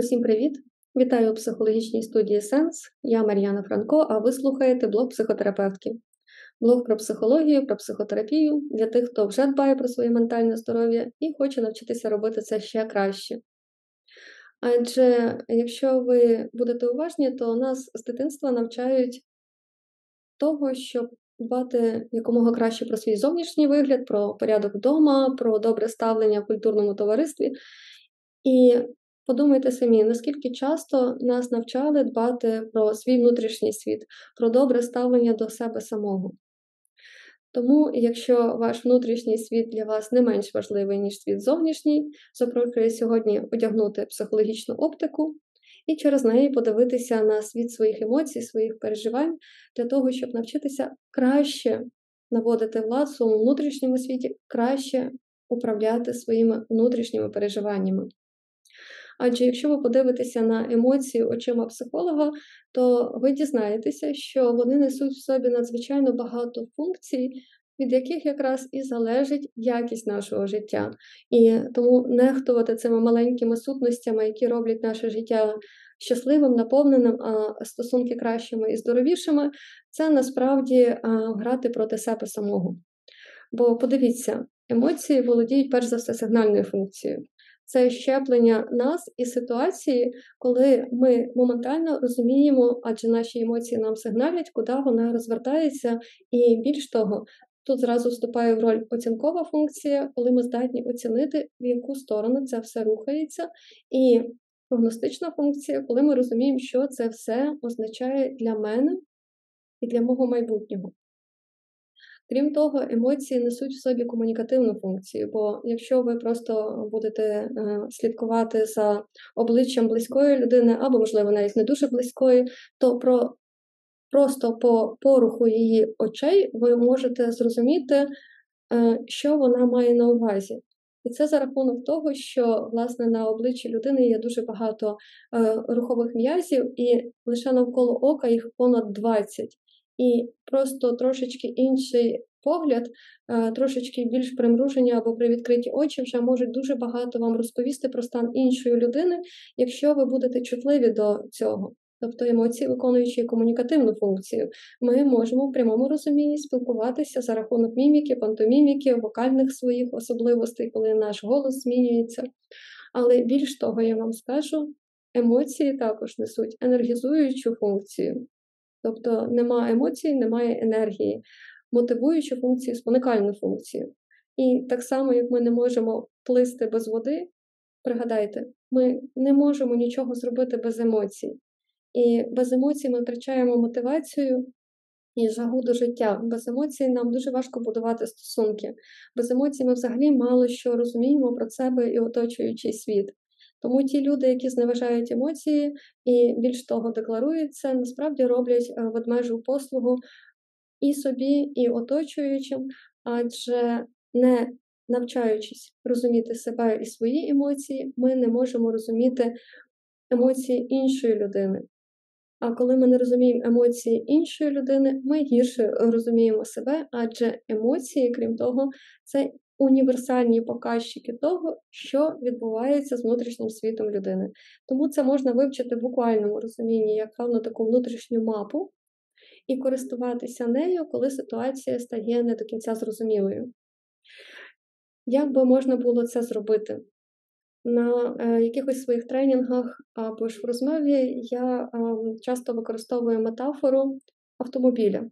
Усім привіт! Вітаю у психологічній студії Сенс. Я Мар'яна Франко, а ви слухаєте блог психотерапевтки. Блог про психологію, про психотерапію для тих, хто вже дбає про своє ментальне здоров'я і хоче навчитися робити це ще краще. Адже якщо ви будете уважні, то нас з дитинства навчають того, щоб дбати якомога краще про свій зовнішній вигляд, про порядок вдома, про добре ставлення в культурному товаристві. І Подумайте самі, наскільки часто нас навчали дбати про свій внутрішній світ, про добре ставлення до себе самого. Тому, якщо ваш внутрішній світ для вас не менш важливий, ніж світ зовнішній, запрошую сьогодні одягнути психологічну оптику і через неї подивитися на світ своїх емоцій, своїх переживань, для того, щоб навчитися краще наводити влад своєму внутрішньому світі, краще управляти своїми внутрішніми переживаннями. Адже якщо ви подивитеся на емоції очима психолога, то ви дізнаєтеся, що вони несуть в собі надзвичайно багато функцій, від яких якраз і залежить якість нашого життя. І тому нехтувати цими маленькими сутностями, які роблять наше життя щасливим, наповненим, а стосунки кращими і здоровішими, це насправді грати проти себе самого. Бо подивіться, емоції володіють перш за все сигнальною функцією це щеплення нас і ситуації, коли ми моментально розуміємо, адже наші емоції нам сигналять, куди вона розвертається, і більш того. Тут зразу вступає в роль оцінкова функція, коли ми здатні оцінити, в яку сторону це все рухається, і прогностична функція, коли ми розуміємо, що це все означає для мене і для мого майбутнього. Крім того, емоції несуть в собі комунікативну функцію, бо якщо ви просто будете е, слідкувати за обличчям близької людини, або, можливо, навіть не дуже близької, то про просто по поруху її очей ви можете зрозуміти, е, що вона має на увазі. І це за рахунок того, що власне на обличчі людини є дуже багато е, рухових м'язів, і лише навколо ока їх понад 20 і просто трошечки інший погляд, е, трошечки більш примруження або при відкриті очі вже можуть дуже багато вам розповісти про стан іншої людини, якщо ви будете чутливі до цього. Тобто емоції, виконуючи комунікативну функцію, ми можемо в прямому розумінні спілкуватися за рахунок міміки, пантоміміки, вокальних своїх особливостей, коли наш голос змінюється. Але більш того, я вам скажу, емоції також несуть енергізуючу функцію. Тобто нема емоцій, немає енергії, мотивуючу функцію, спонукальну функцію. І так само, як ми не можемо плисти без води, пригадайте, ми не можемо нічого зробити без емоцій. І без емоцій ми втрачаємо мотивацію і жагу до життя. Без емоцій нам дуже важко будувати стосунки. Без емоцій ми взагалі мало що розуміємо про себе і оточуючий світ. Тому ті люди, які зневажають емоції і більш того декларують це, насправді роблять е, ведмежу послугу і собі, і оточуючим, адже не навчаючись розуміти себе і свої емоції, ми не можемо розуміти емоції іншої людини. А коли ми не розуміємо емоції іншої людини, ми гірше розуміємо себе, адже емоції, крім того, це універсальні показчики того, що відбувається з внутрішнім світом людини. Тому це можна вивчити в буквальному розумінні, як певну таку внутрішню мапу, і користуватися нею, коли ситуація стає не до кінця зрозумілою. Як би можна було це зробити? На е, якихось своїх тренінгах або ж в розмові я е, часто використовую метафору автомобіля.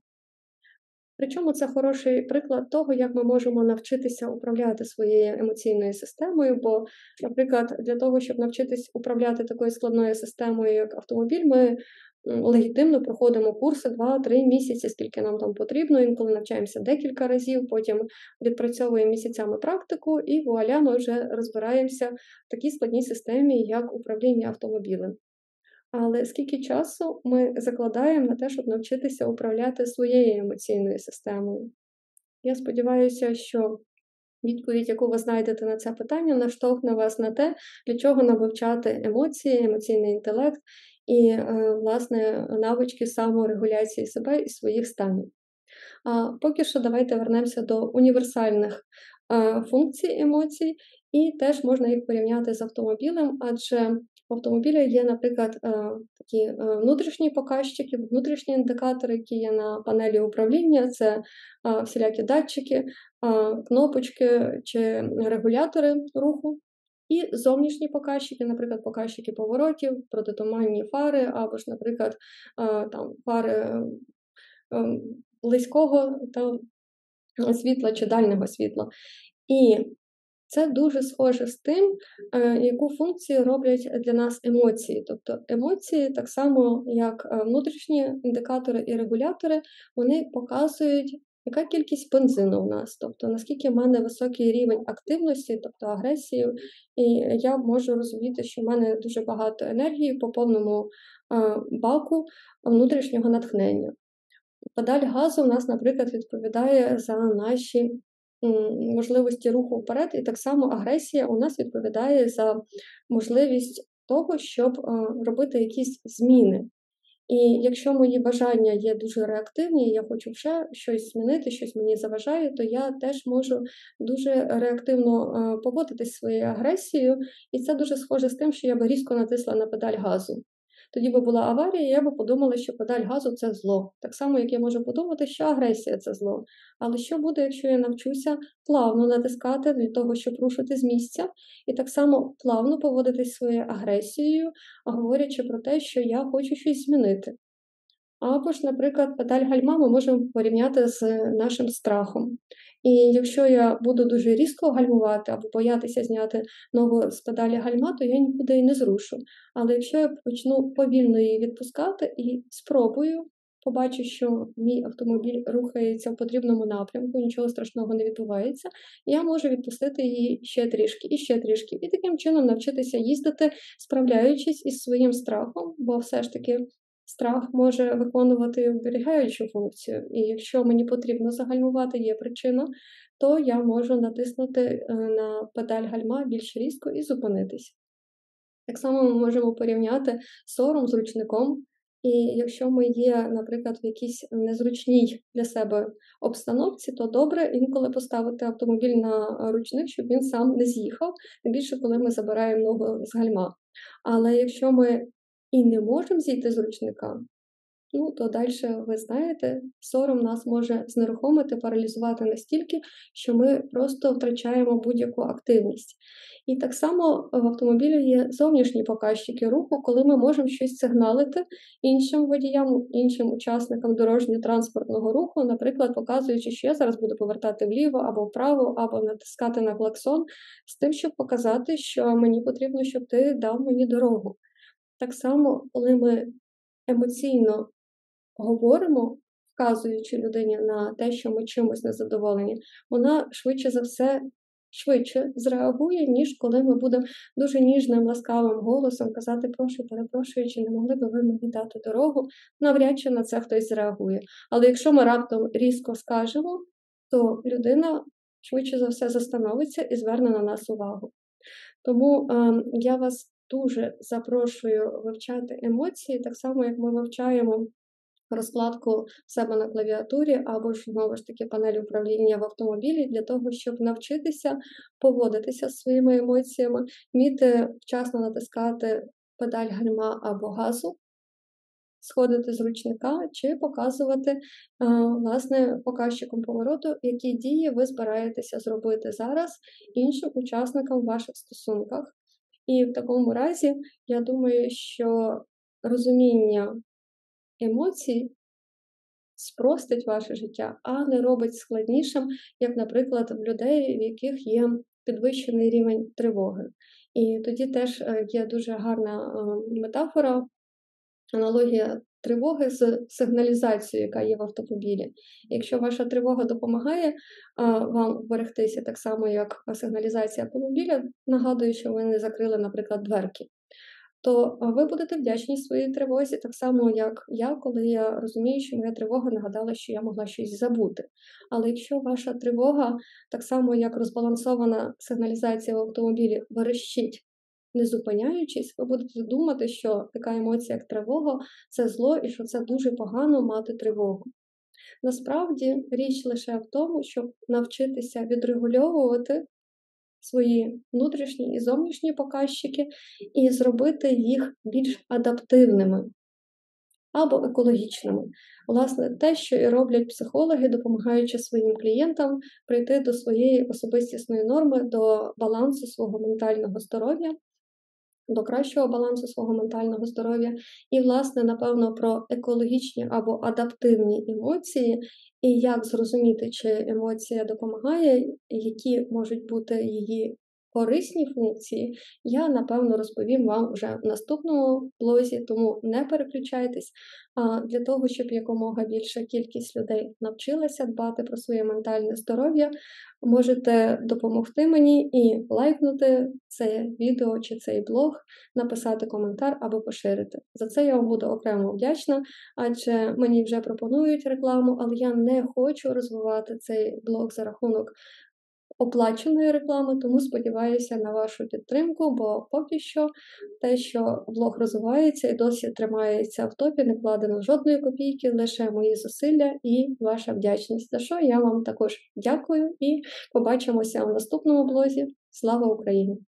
Причому це хороший приклад того, як ми можемо навчитися управляти своєю емоційною системою. Бо, наприклад, для того, щоб навчитись управляти такою складною системою, як автомобіль, ми легітимно проходимо курси 2-3 місяці, скільки нам там потрібно. Інколи навчаємося декілька разів, потім відпрацьовуємо місяцями практику, і вуаля, ми вже розбираємося в такій складній системі, як управління автомобілем. Але скільки часу ми закладаємо на те, щоб навчитися управляти своєю емоційною системою? Я сподіваюся, що відповідь, яку ви знайдете на це питання, наштовхне вас на те, для чого нам вивчати емоції, емоційний інтелект і, е, власне, навички саморегуляції себе і своїх станів. А поки що давайте вернемося до універсальних е, функцій емоцій, і теж можна їх порівняти з автомобілем, адже В автомобіля є, наприклад, е, такі е, внутрішні показчики, внутрішні індикатори, які є на панелі управління, це е, всілякі датчики, кнопочки чи регулятори руху. І зовнішні показчики, наприклад, показчики поворотів, протитуманні фари, або ж, наприклад, там фари близького та світла чи дальнього світла. І це дуже схоже з тим, е, яку функцію роблять для нас емоції. Тобто емоції, так само як е, внутрішні індикатори і регулятори, вони показують, яка кількість бензину в нас, тобто наскільки в мене високий рівень активності, тобто агресії, і я можу розуміти, що в мене дуже багато енергії по повному е, баку внутрішнього натхнення. Педаль газу у нас, наприклад, відповідає за наші можливості руху вперед, і так само агресія у нас відповідає за можливість того, щоб е, робити якісь зміни. І якщо мої бажання є дуже реактивні, я хочу вже щось змінити, щось мені заважає, то я теж можу дуже реактивно е, поводитись своєю агресією, і це дуже схоже з тим, що я би різко натисла на педаль газу. Тоді би була аварія, я би подумала, що педаль газу це зло. Так само, як я можу подумати, що агресія це зло. Але що буде, якщо я навчуся плавно натискати для того, щоб рушити з місця, і так само плавно поводитись своєю агресією, говорячи про те, що я хочу щось змінити. Або ж, наприклад, педаль гальма ми можемо порівняти з нашим страхом. І якщо я буду дуже різко гальмувати або боятися зняти ногу з педалі гальма, то я нікуди і не зрушу. Але якщо я почну повільно її відпускати і спробую, побачу, що мій автомобіль рухається в потрібному напрямку, нічого страшного не відбувається, я можу відпустити її ще трішки і ще трішки, і таким чином навчитися їздити, справляючись із своїм страхом, бо все ж таки Страх може виконувати оберігаючу функцію, і якщо мені потрібно загальмувати, є причина, то я можу натиснути е, на педаль гальма більш різко і зупинитись. Так само ми можемо порівняти сором з ручником, і якщо ми є, наприклад, в якійсь незручній для себе обстановці, то добре інколи поставити автомобіль на ручник, щоб він сам не з'їхав, тим більше, коли ми забираємо ногу з гальма. Але якщо ми і не можемо зійти з ручника, ну то далі, ви знаєте, сором нас може знерухомити, паралізувати настільки, що ми просто втрачаємо будь-яку активність. І так само в автомобілі є зовнішні показчики руху, коли ми можемо щось сигналити іншим водіям, іншим учасникам дорожньо-транспортного руху, наприклад, показуючи, що я зараз буду повертати вліво або вправо, або натискати на клаксон, з тим, щоб показати, що мені потрібно, щоб ти дав мені дорогу. Так само, коли ми емоційно говоримо, вказуючи людині на те, що ми чимось незадоволені, вона швидше за все швидше зреагує, ніж коли ми будемо дуже ніжним, ласкавим голосом казати, прошу, перепрошую, чи не могли би ви мені дати дорогу, навряд чи на це хтось зреагує. Але якщо ми раптом різко скажемо, то людина швидше за все застановиться і зверне на нас увагу. Тому е, я вас дуже запрошую вивчати емоції, так само, як ми вивчаємо розкладку в себе на клавіатурі або ж знову ж таки панель управління в автомобілі для того, щоб навчитися поводитися з своїми емоціями, вміти вчасно натискати педаль гальма або газу. Сходити з ручника чи показувати, власне, показчиком повороту, які дії ви збираєтеся зробити зараз іншим учасникам в ваших стосунках, і в такому разі, я думаю, що розуміння емоцій спростить ваше життя, а не робить складнішим, як, наприклад, в людей, в яких є підвищений рівень тривоги. І тоді теж е, є дуже гарна е, метафора, аналогія тривоги з сигналізацією, яка є в автомобілі. Якщо ваша тривога допомагає а, вам вберегтися так само, як сигналізація автомобіля, нагадую, що ви не закрили, наприклад, дверки. То ви будете вдячні своїй тривозі, так само, як я, коли я розумію, що моя тривога нагадала, що я могла щось забути. Але якщо ваша тривога, так само як розбалансована сигналізація в автомобілі, верещить не зупиняючись, ви будете думати, що така емоція, як тривога, це зло і що це дуже погано мати тривогу. Насправді річ лише в тому, щоб навчитися відрегульовувати свої внутрішні і зовнішні показчики і зробити їх більш адаптивними або екологічними. Власне, те, що і роблять психологи, допомагаючи своїм клієнтам прийти до своєї особистісної норми, до балансу свого ментального здоров'я. До кращого балансу свого ментального здоров'я, і, власне, напевно, про екологічні або адаптивні емоції, і як зрозуміти, чи емоція допомагає, які можуть бути її корисні функції, я напевно розповім вам вже в наступному блозі, тому не переключайтесь. А для того, щоб якомога більша кількість людей навчилася дбати про своє ментальне здоров'я, можете допомогти мені і лайкнути це відео чи цей блог, написати коментар або поширити. За це я вам буду окремо вдячна, адже мені вже пропонують рекламу, але я не хочу розвивати цей блог за рахунок оплаченої реклами, тому сподіваюся на вашу підтримку, бо поки що те, що блог розвивається і досі тримається в топі, не вкладено жодної копійки, лише мої зусилля і ваша вдячність. За що я вам також дякую і побачимося в наступному блозі. Слава Україні!